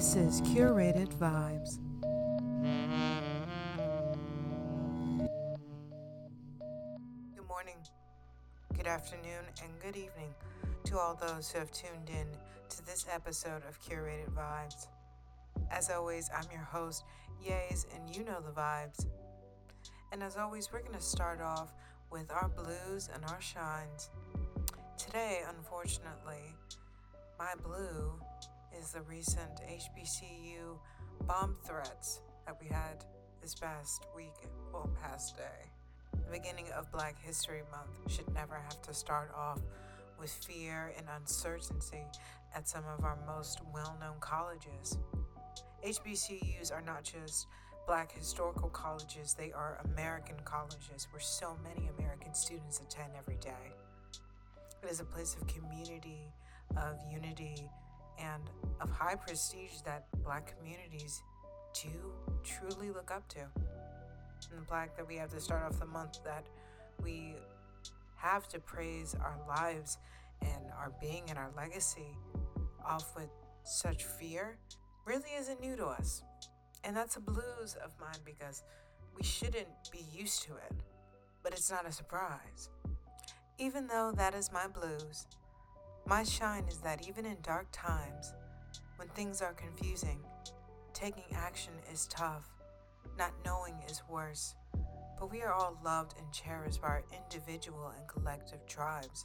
This is Curated Vibes. Good morning, good afternoon, and good evening to all those who have tuned in to this episode of Curated Vibes. As always, I'm your host, Yays, and you know the vibes. And as always, we're going to start off with our blues and our shines. Today, unfortunately, my blue is the recent HBCU bomb threats that we had this past week, well, past day. The beginning of Black History Month should never have to start off with fear and uncertainty at some of our most well known colleges. HBCUs are not just black historical colleges, they are American colleges where so many American students attend every day. It is a place of community, of unity, and of high prestige that black communities do truly look up to. And the plaque that we have to start off the month that we have to praise our lives and our being and our legacy off with such fear really isn't new to us. And that's a blues of mine because we shouldn't be used to it, but it's not a surprise. Even though that is my blues, my shine is that even in dark times, when things are confusing, taking action is tough, not knowing is worse. But we are all loved and cherished by our individual and collective tribes.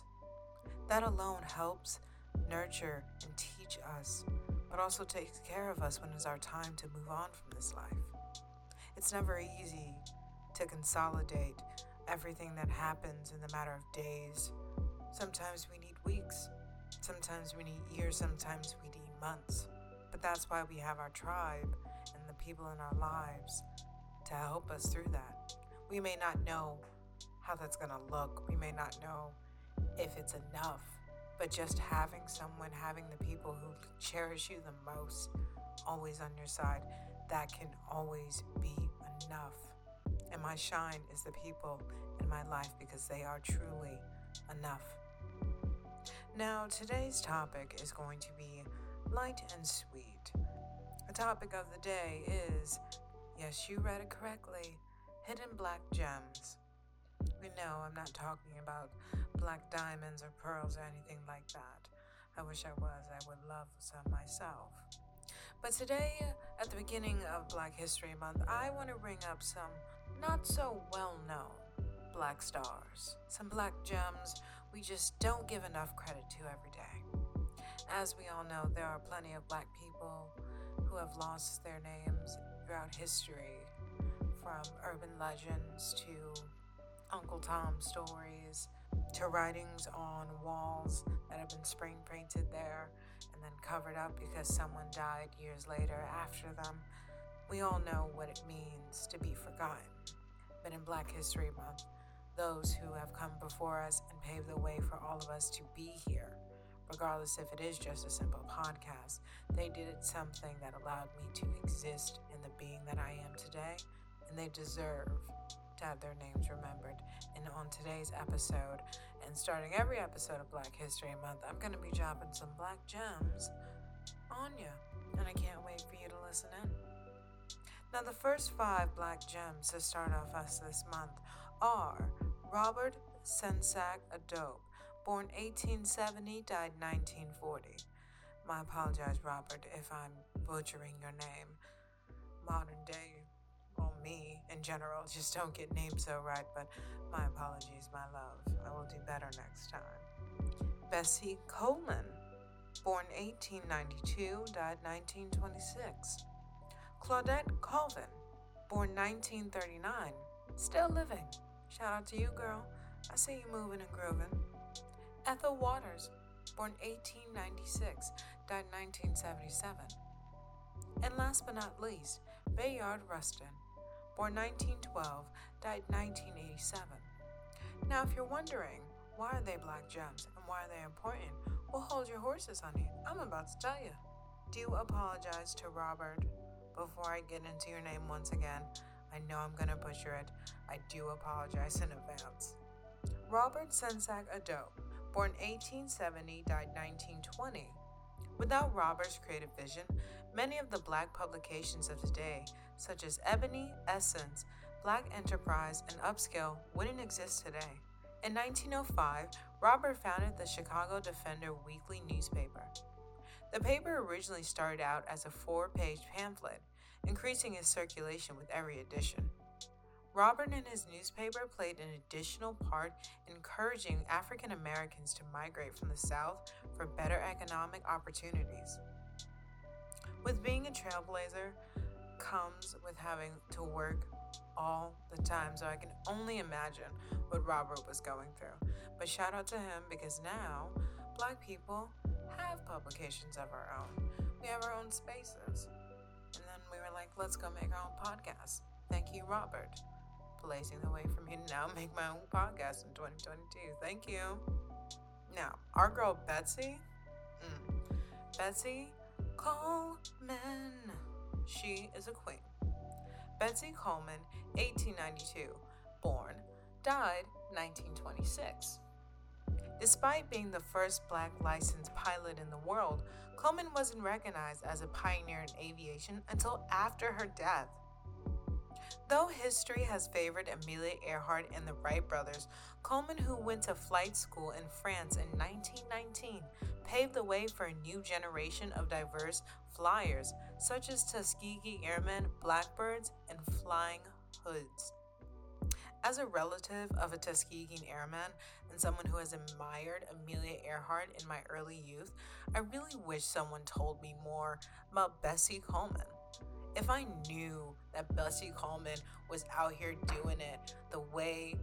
That alone helps nurture and teach us, but also takes care of us when it's our time to move on from this life. It's never easy to consolidate everything that happens in the matter of days. Sometimes we need weeks, sometimes we need years, sometimes we need months. But that's why we have our tribe and the people in our lives to help us through that. We may not know how that's going to look, we may not know if it's enough, but just having someone, having the people who cherish you the most always on your side, that can always be enough. And my shine is the people in my life because they are truly enough. Now, today's topic is going to be light and sweet. The topic of the day is yes, you read it correctly hidden black gems. We know I'm not talking about black diamonds or pearls or anything like that. I wish I was, I would love some myself. But today, at the beginning of Black History Month, I want to bring up some not so well known black stars, some black gems we just don't give enough credit to every day. As we all know, there are plenty of black people who have lost their names throughout history, from urban legends to Uncle Tom stories to writings on walls that have been spray painted there and then covered up because someone died years later after them. We all know what it means to be forgotten. But in Black History Month, those who have come before us and paved the way for all of us to be here, regardless if it is just a simple podcast, they did something that allowed me to exist in the being that I am today, and they deserve to have their names remembered. And on today's episode, and starting every episode of Black History Month, I'm going to be dropping some black gems on you, and I can't wait for you to listen in. Now, the first five black gems to start off us this month are Robert Sensac Adobe, born 1870, died 1940. My apologize, Robert, if I'm butchering your name. Modern day, well, me in general, just don't get names so right, but my apologies, my love. I will do better next time. Bessie Coleman, born 1892, died 1926. Claudette Colvin, born 1939, still living. Shout out to you, girl. I see you moving and grooving. Ethel Waters, born 1896, died 1977. And last but not least, Bayard Rustin, born 1912, died 1987. Now, if you're wondering, why are they black gems and why are they important? Well, hold your horses, honey. I'm about to tell you. Do apologize to Robert before I get into your name once again. I know I'm going to butcher it. I do apologize in advance. Robert Sensac Adobe, born 1870, died 1920, Without Robert's creative vision, many of the black publications of today, such as Ebony, Essence, Black Enterprise, and Upscale, wouldn't exist today. In 1905, Robert founded the Chicago Defender weekly newspaper. The paper originally started out as a four page pamphlet, increasing its circulation with every edition. Robert and his newspaper played an additional part in encouraging African Americans to migrate from the South for better economic opportunities. With being a trailblazer comes with having to work all the time, so I can only imagine what Robert was going through. But shout out to him because now black people have publications of our own. We have our own spaces. Like, let's go make our own podcast. Thank you, Robert, blazing the way for me to now make my own podcast in 2022. Thank you. Now, our girl Betsy, mm, Betsy Coleman, she is a queen. Betsy Coleman, 1892, born, died 1926. Despite being the first black licensed pilot in the world, Coleman wasn't recognized as a pioneer in aviation until after her death. Though history has favored Amelia Earhart and the Wright brothers, Coleman, who went to flight school in France in 1919, paved the way for a new generation of diverse flyers, such as Tuskegee Airmen, Blackbirds, and Flying Hoods. As a relative of a Tuskegee Airman and someone who has admired Amelia Earhart in my early youth, I really wish someone told me more about Bessie Coleman. If I knew that Bessie Coleman was out here doing it the way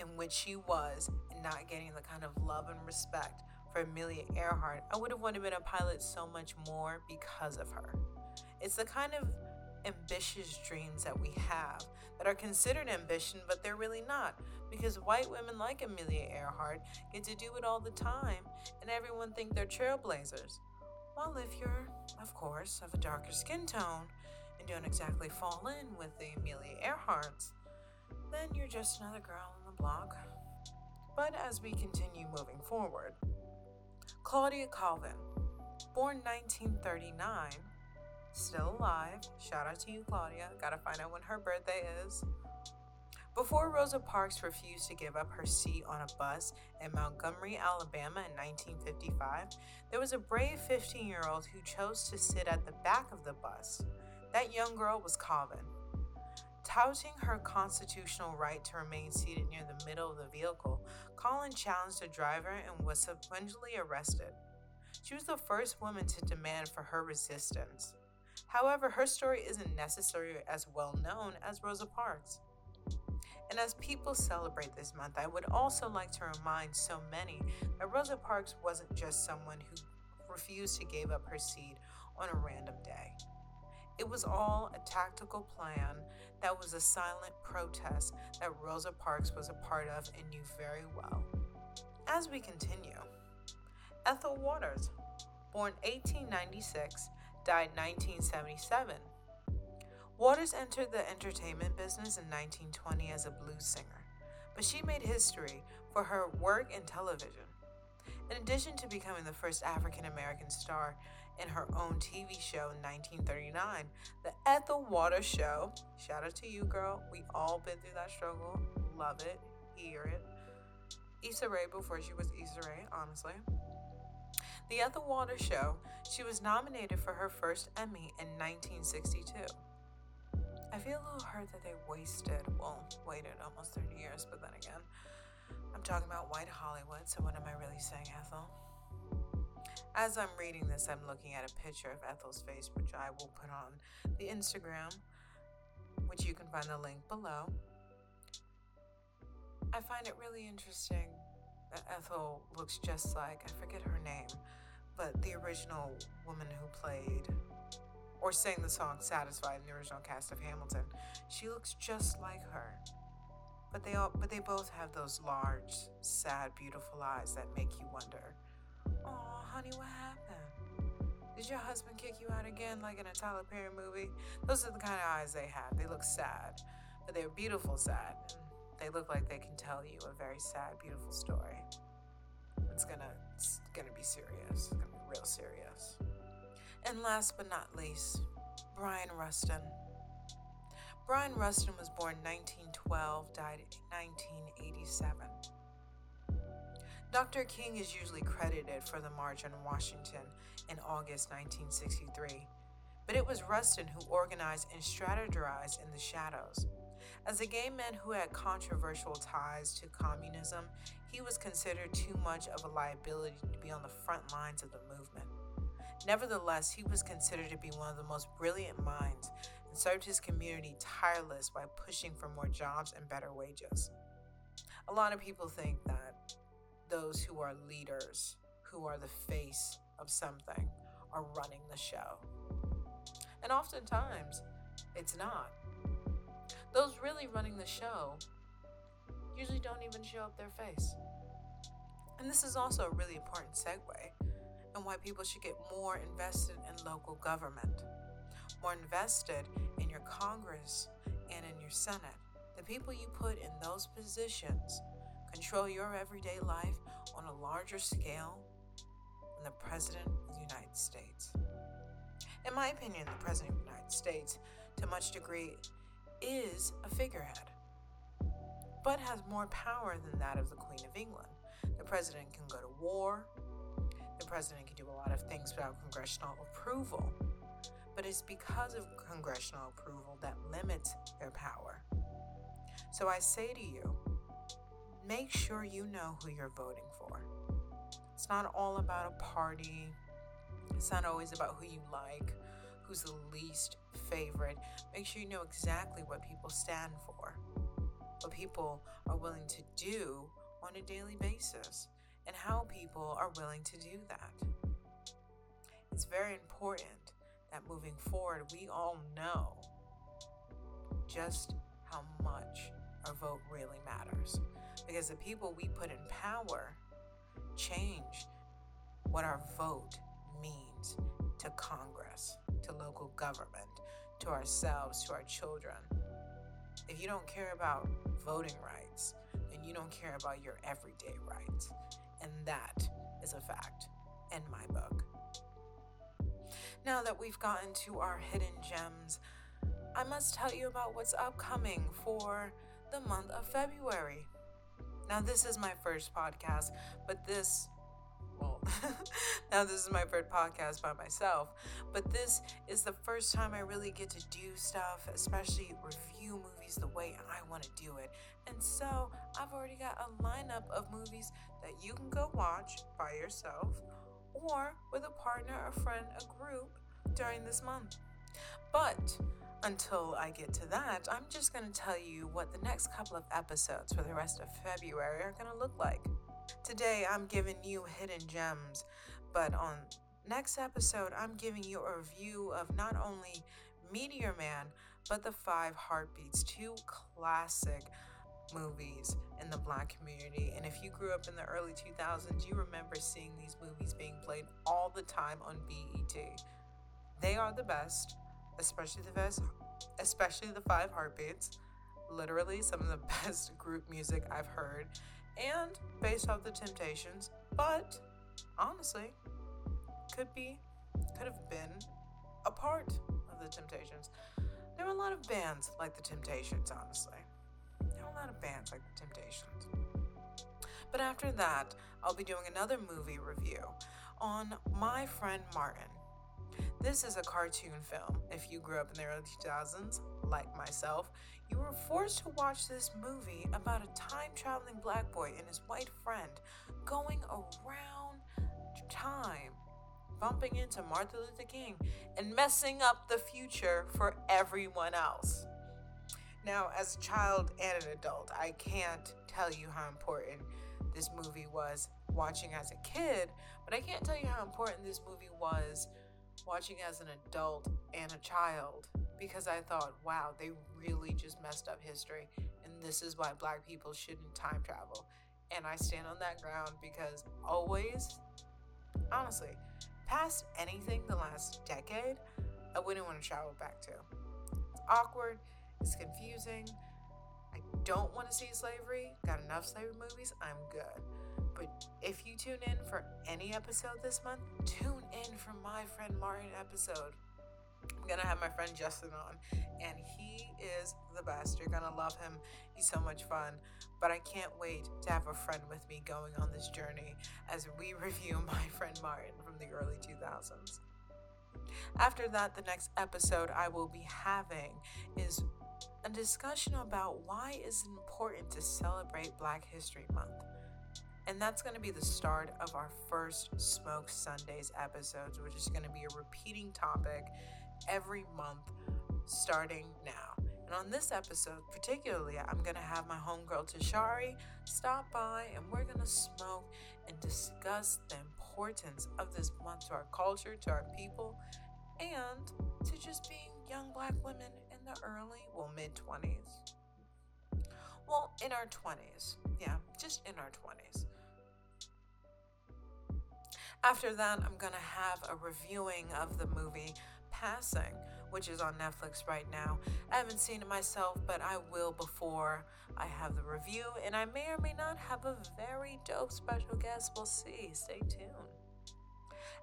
in which she was and not getting the kind of love and respect for Amelia Earhart, I would have wanted to be a pilot so much more because of her. It's the kind of ambitious dreams that we have that are considered ambition, but they're really not. Because white women like Amelia Earhart get to do it all the time, and everyone think they're trailblazers. Well, if you're, of course, of a darker skin tone and don't exactly fall in with the Amelia Earharts, then you're just another girl on the block. But as we continue moving forward, Claudia Colvin, born 1939, still alive. Shout out to you, Claudia. Gotta find out when her birthday is. Before Rosa Parks refused to give up her seat on a bus in Montgomery, Alabama in 1955, there was a brave 15 year old who chose to sit at the back of the bus. That young girl was Colvin. Touting her constitutional right to remain seated near the middle of the vehicle, Colvin challenged the driver and was subsequently arrested. She was the first woman to demand for her resistance. However, her story isn't necessarily as well known as Rosa Parks. And as people celebrate this month, I would also like to remind so many that Rosa Parks wasn't just someone who refused to give up her seat on a random day. It was all a tactical plan that was a silent protest that Rosa Parks was a part of and knew very well. As we continue, Ethel Waters, born 1896, died 1977. Waters entered the entertainment business in 1920 as a blues singer, but she made history for her work in television. In addition to becoming the first African American star in her own TV show in 1939, The Ethel Waters Show, shout out to you, girl. We all been through that struggle. Love it, hear it. Issa Rae before she was Issa Rae, honestly. The Ethel Waters Show, she was nominated for her first Emmy in 1962. I feel a little hurt that they wasted, well, waited almost 30 years, but then again, I'm talking about white Hollywood, so what am I really saying, Ethel? As I'm reading this, I'm looking at a picture of Ethel's face, which I will put on the Instagram, which you can find the link below. I find it really interesting Ethel looks just like, I forget her name, but the original woman who played or sang the song Satisfied in the original cast of Hamilton. She looks just like her. But they all but they both have those large, sad, beautiful eyes that make you wonder, Oh, honey, what happened? Did your husband kick you out again like in a Tyler Perry movie? Those are the kind of eyes they have. They look sad, but they're beautiful sad. They look like they can tell you a very sad, beautiful story. It's gonna it's to be serious. It's to be real serious. And last but not least, Brian Rustin. Brian Rustin was born 1912, died in 1987. Dr. King is usually credited for the March on Washington in August 1963, but it was Rustin who organized and strategized in the shadows. As a gay man who had controversial ties to communism, he was considered too much of a liability to be on the front lines of the movement. Nevertheless, he was considered to be one of the most brilliant minds and served his community tireless by pushing for more jobs and better wages. A lot of people think that those who are leaders, who are the face of something, are running the show. And oftentimes, it's not. Those really running the show usually don't even show up their face. And this is also a really important segue and why people should get more invested in local government, more invested in your Congress and in your Senate. The people you put in those positions control your everyday life on a larger scale than the President of the United States. In my opinion, the President of the United States, to much degree, is a figurehead, but has more power than that of the Queen of England. The President can go to war, the President can do a lot of things without congressional approval, but it's because of congressional approval that limits their power. So I say to you, make sure you know who you're voting for. It's not all about a party, it's not always about who you like, who's the least favorite. Make sure you know exactly what people stand for, what people are willing to do on a daily basis, and how people are willing to do that. It's very important that moving forward, we all know just how much our vote really matters because the people we put in power change what our vote means to Congress, to local government, to ourselves, to our children. If you don't care about voting rights, then you don't care about your everyday rights. And that is a fact in my book. Now that we've gotten to our hidden gems, I must tell you about what's upcoming for the month of February. Now, this is my first podcast, but this, now this is my first podcast by myself, but this is the first time I really get to do stuff, especially review movies the way I want to do it. And so I've already got a lineup of movies that you can go watch by yourself or with a partner, a friend, a group during this month. But until I get to that, I'm just going to tell you what the next couple of episodes for the rest of February are going to look like. Today, I'm giving you hidden gems, but on next episode, I'm giving you a review of not only Meteor Man, but the Five Heartbeats, two classic movies in the black community. And if you grew up in the early 2000s, you remember seeing these movies being played all the time on BET. They are the best especially the best, especially the Five Heartbeats. Literally some of the best group music I've heard, and based off the Temptations. But honestly, could be, could have been a part of the Temptations. There were a lot of bands like the Temptations, honestly. There were a lot of bands like the Temptations. But after that, I'll be doing another movie review on My Friend Martin. This is a cartoon film. If you grew up in the early 2000s, like myself, you were forced to watch this movie about a time traveling black boy and his white friend going around time, bumping into Martin Luther King and messing up the future for everyone else. Now, as a child and an adult, I can't tell you how important this movie was watching as a kid, but I can't tell you how important this movie was watching as an adult and a child because I thought, wow, they really just messed up history. And this is why black people shouldn't time travel. And I stand on that ground because always, honestly, past anything the last decade, I wouldn't want to travel back to. It's awkward, it's confusing. I don't want to see slavery. Got enough slavery movies, I'm good. But if you tune in for any episode this month, tune in for my friend Martin episode. I'm gonna have my friend Justin on, and he is the best. You're gonna love him. He's so much fun. But I can't wait to have a friend with me going on this journey as we review my friend Martin from the early 2000s. After that, the next episode I will be having is a discussion about why it's important to celebrate Black History Month. And that's going to be the start of our first Smoke Sundays episodes, which is going to be a repeating topic every month starting now. And on this episode, particularly, I'm going to have my homegirl Tashari stop by and we're going to smoke and discuss the importance of this month to our culture, to our people, and to just being young black women in the early, well, mid 20s. Well, in our 20s. Yeah, just in our 20s. After that, I'm to have a reviewing of the movie Passing, which is on Netflix right now. I haven't seen it myself, but I will before I have the review, and I may or may not have a very dope special guest. We'll see. Stay tuned.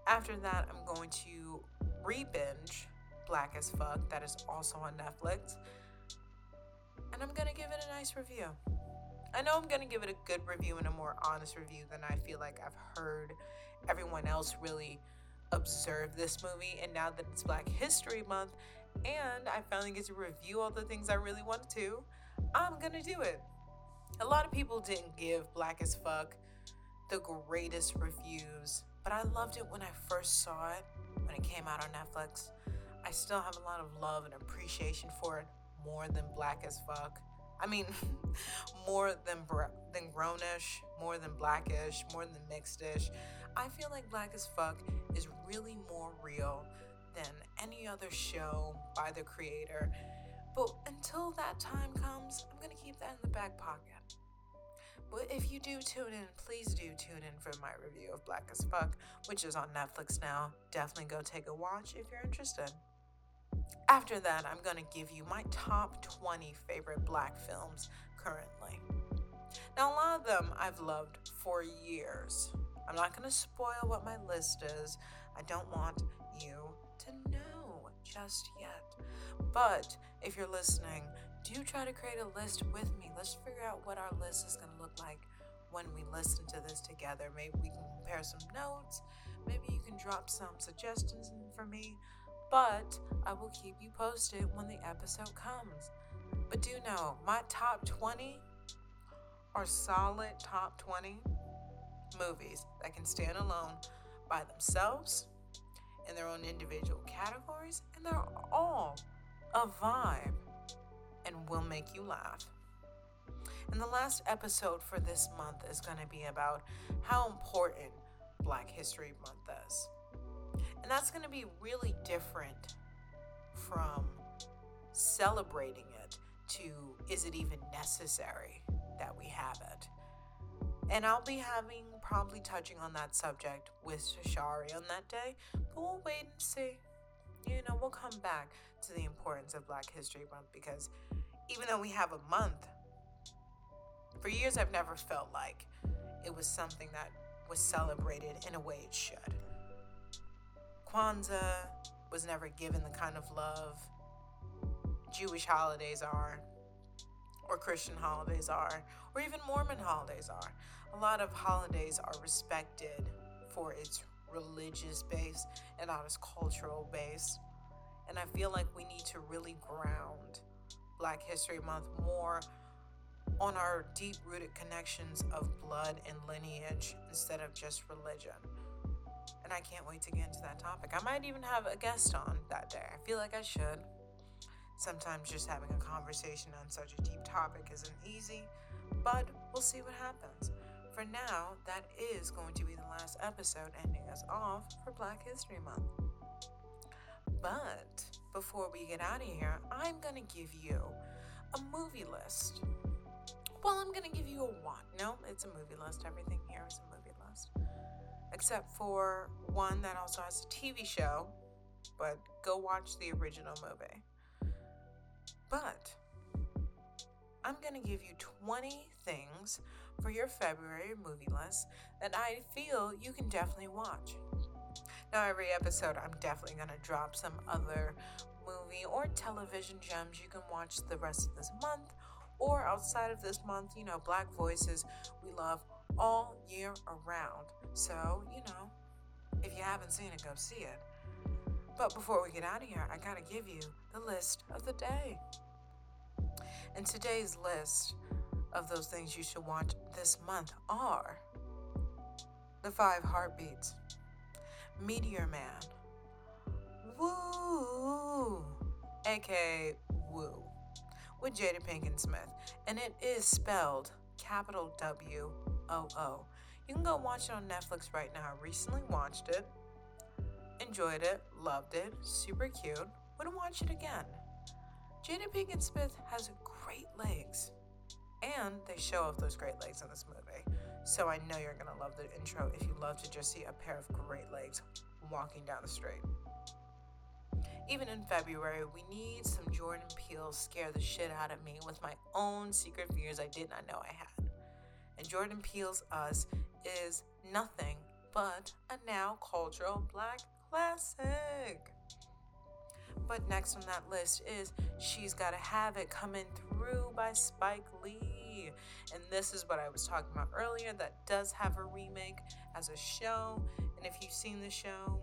After that, I'm going to re binge Black as Fuck, that is also on Netflix, and I'm to give it a nice review. I know I'm to give it a good review and a more honest review than I feel like I've heard everyone else really observe this movie. And now that it's Black History Month and I finally get to review all the things I really wanted to, I'm gonna do it. A lot of people didn't give Black as Fuck the greatest reviews, but I loved it when I first saw it, when it came out on Netflix. I still have a lot of love and appreciation for it more than Black as Fuck. I mean, more than than grownish, more than blackish, more than mixedish. I feel like Black as Fuck is really more real than any other show by the creator. But until that time comes, I'm gonna keep that in the back pocket. But if you do tune in, please do tune in for my review of Black as Fuck, which is on Netflix now. Definitely go take a watch if you're interested. After that, I'm gonna give you my top 20 favorite black films currently. Now, a lot of them I've loved for years. I'm not going to spoil what my list is. I don't want you to know just yet. But if you're listening, do try to create a list with me. Let's figure out what our list is going to look like when we listen to this together. Maybe we can compare some notes. Maybe you can drop some suggestions for me. But I will keep you posted when the episode comes. But do know my top 20 are solid top 20 movies that can stand alone by themselves in their own individual categories, and they're all a vibe and will make you laugh. And the last episode for this month is going to be about how important Black History Month is. And that's going to be really different from celebrating it to is it even necessary that we have it? And I'll be having probably touching on that subject with Shashari on that day, but we'll wait and see. You know, we'll come back to the importance of Black History Month because even though we have a month, for years I've never felt like it was something that was celebrated in a way it should. Kwanzaa was never given the kind of love Jewish holidays are, or Christian holidays are, or even Mormon holidays are. A lot of holidays are respected for its religious base and not its cultural base. And I feel like we need to really ground Black History Month more on our deep rooted connections of blood and lineage instead of just religion. And I can't wait to get into that topic. I might even have a guest on that day. I feel like I should. Sometimes just having a conversation on such a deep topic isn't easy, but we'll see what happens. For now, that is going to be the last episode ending us off for Black History Month. But before we get out of here, I'm going to give you a movie list. Well, I'm going to give you a what? No, it's a movie list. Everything here is a movie list. Except for one that also has a TV show, but go watch the original movie. But I'm going to give you 20 things for your February movie list that I feel you can definitely watch. Now, every episode, I'm definitely going to drop some other movie or television gems you can watch the rest of this month or outside of this month. You know, Black Voices, we love all year around. So, you know, if you haven't seen it, go see it. But before we get out of here, I gotta give you the list of the day. And today's list of those things you should watch this month are The Five Heartbeats, Meteor Man, Woo, aka Woo, with Jada Pinkett Smith. And it is spelled capital W O O. You can go watch it on Netflix right now. I recently watched it, enjoyed it, loved it, super cute. Wouldn't watch it again. Jada Pinkett Smith has great legs, and they show off those great legs in this movie. So I know you're gonna love the intro if you love to just see a pair of great legs walking down the street. Even in February, we need some Jordan Peele scare the shit out of me with my own secret fears I did not know I had. And Jordan Peele's Us is nothing but a now cultural black classic. But next on that list is She's Gotta Have It coming through by Spike Lee. And this is what I was talking about earlier that does have a remake as a show. And if you've seen the show,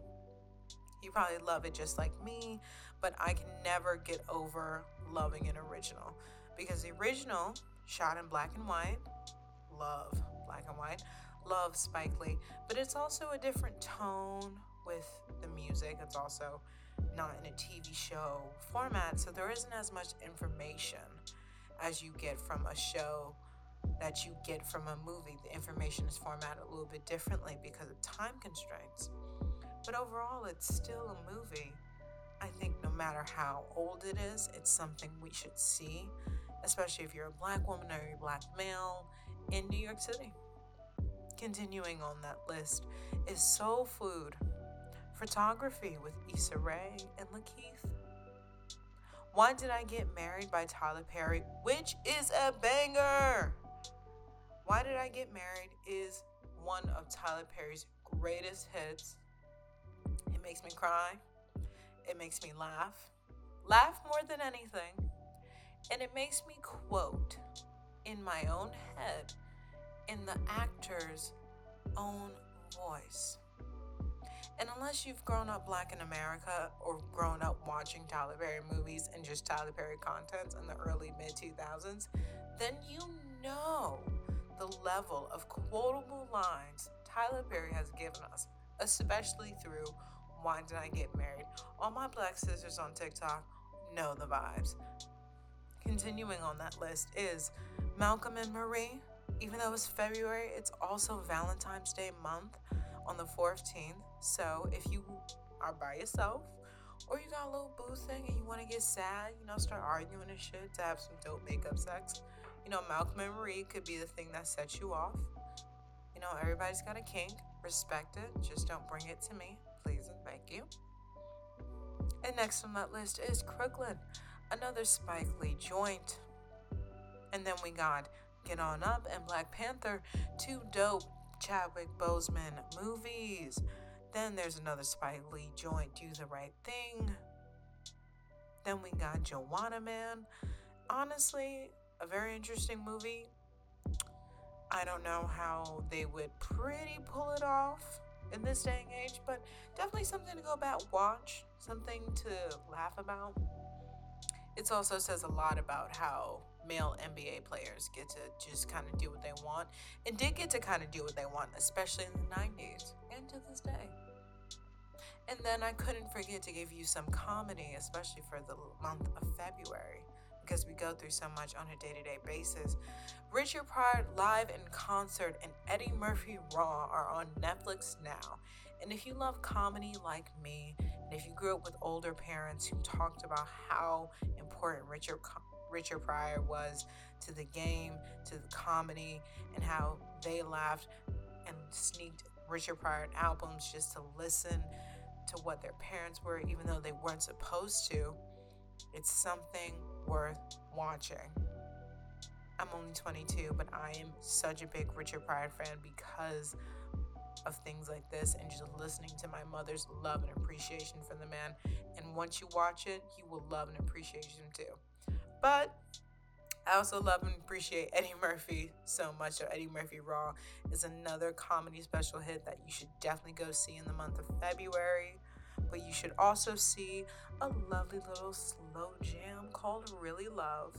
you probably love it just like me. But I can never get over loving an original because the original shot in black and white, love black and white, love Spike Lee, but it's also a different tone with the music. It's also not in a TV show format, so there isn't as much information as you get from a show that you get from a movie. The information is formatted a little bit differently because of time constraints. But overall, it's still a movie. I think no matter how old it is, it's something we should see, especially if you're a black woman or a black male in New York City. Continuing on that list is Soul Food Photography with Issa Rae and Lakeith. Why Did I Get Married by Tyler Perry, which is a banger. Why Did I Get Married is one of Tyler Perry's greatest hits. It makes me cry. It makes me laugh. Laugh more than anything. And it makes me quote in my own head, in the actor's own voice. And unless you've grown up black in America or grown up watching Tyler Perry movies and just Tyler Perry contents in the early mid 2000s, then you know the level of quotable lines Tyler Perry has given us, especially through Why Did I Get Married? All my black sisters on TikTok know the vibes. Continuing on that list is Malcolm and Marie. Even though it's February, it's also Valentine's Day month on the 14th. So if you are by yourself or you got a little boo thing and you want to get sad, you know, start arguing and shit to have some dope makeup sex, you know, Malcolm and Marie could be the thing that sets you off. You know, everybody's got a kink. Respect it. Just don't bring it to me. Please and thank you. And next on that list is Crooklyn, another Spike Lee joint. And then we got Get On Up and Black Panther, two dope Chadwick Boseman movies. Then there's another Spike Lee joint, Do the Right Thing. Then we got Juwanna Mann. Honestly, a very interesting movie. I don't know how they would pretty pull it off in this day and age, but definitely something to go back watch, something to laugh about. It also says a lot about how male NBA players get to just kind of do what they want and did get to kind of do what they want, especially in the 90s and to this day. And then I couldn't forget to give you some comedy, especially for the month of February, because we go through so much on a day to day basis. Richard Pryor live in concert and Eddie Murphy Raw are on Netflix now. And if you love comedy like me, and if you grew up with older parents who talked about how important Richard Richard Pryor was to the game, to the comedy, and how they laughed and sneaked Richard Pryor albums just to listen to what their parents were, even though they weren't supposed to. It's something worth watching. I'm only 22, but I am such a big Richard Pryor fan because of things like this and just listening to my mother's love and appreciation for the man. And once you watch it, you will love and appreciate him too. But I also love and appreciate Eddie Murphy so much. So Eddie Murphy Raw is another comedy special hit that you should definitely go see in the month of February. But you should also see a lovely little slow jam called Really Love.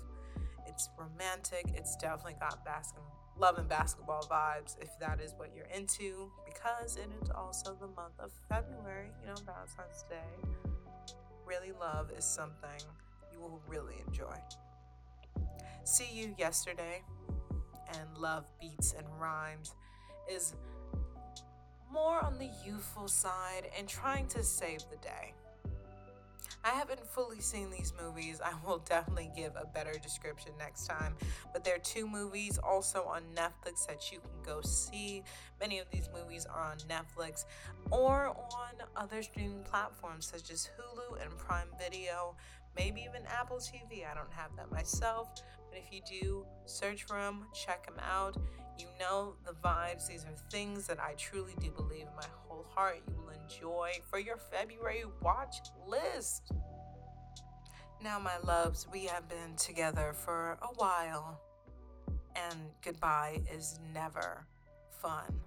It's romantic. It's definitely got basketball love and basketball vibes if that is what you're into because it is also the month of February, you know, Valentine's Day. Really love is something will really enjoy. See You Yesterday and Love Beats and Rhymes is more on the youthful side and trying to save the day. I haven't fully seen these movies. I will definitely give a better description next time. But there are two movies also on Netflix that you can go see. Many of these movies are on Netflix or on other streaming platforms such as Hulu and Prime Video, maybe even Apple TV. I don't have that myself, but if you do, search for them, check them out. You know the vibes. These are things that I truly do believe in my whole heart you will enjoy for your February watch list. Now, my loves, we have been together for a while, and goodbye is never fun.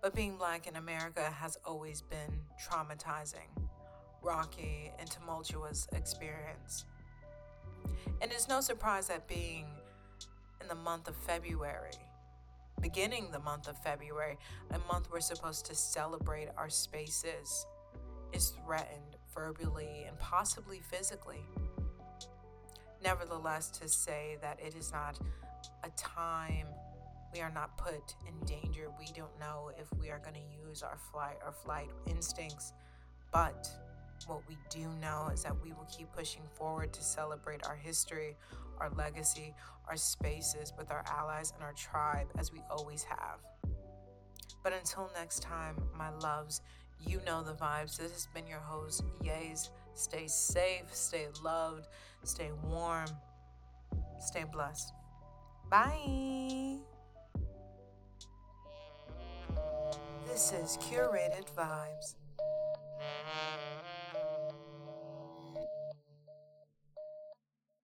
But being black in America has always been traumatizing, rocky, and tumultuous experience. And it's no surprise that being in the month of February, beginning the month of February, a month we're supposed to celebrate our spaces, is threatened verbally and possibly physically. Nevertheless, to say that it is not a time we are not put in danger, we don't know if we are going to use our flight or flight instincts, but what we do know is that we will keep pushing forward to celebrate our history, our legacy, our spaces with our allies and our tribe as we always have. But until next time, my loves, you know the vibes. This has been your host, Yays. Stay safe, stay loved, stay warm, stay blessed. Bye. This is Curated Vibes.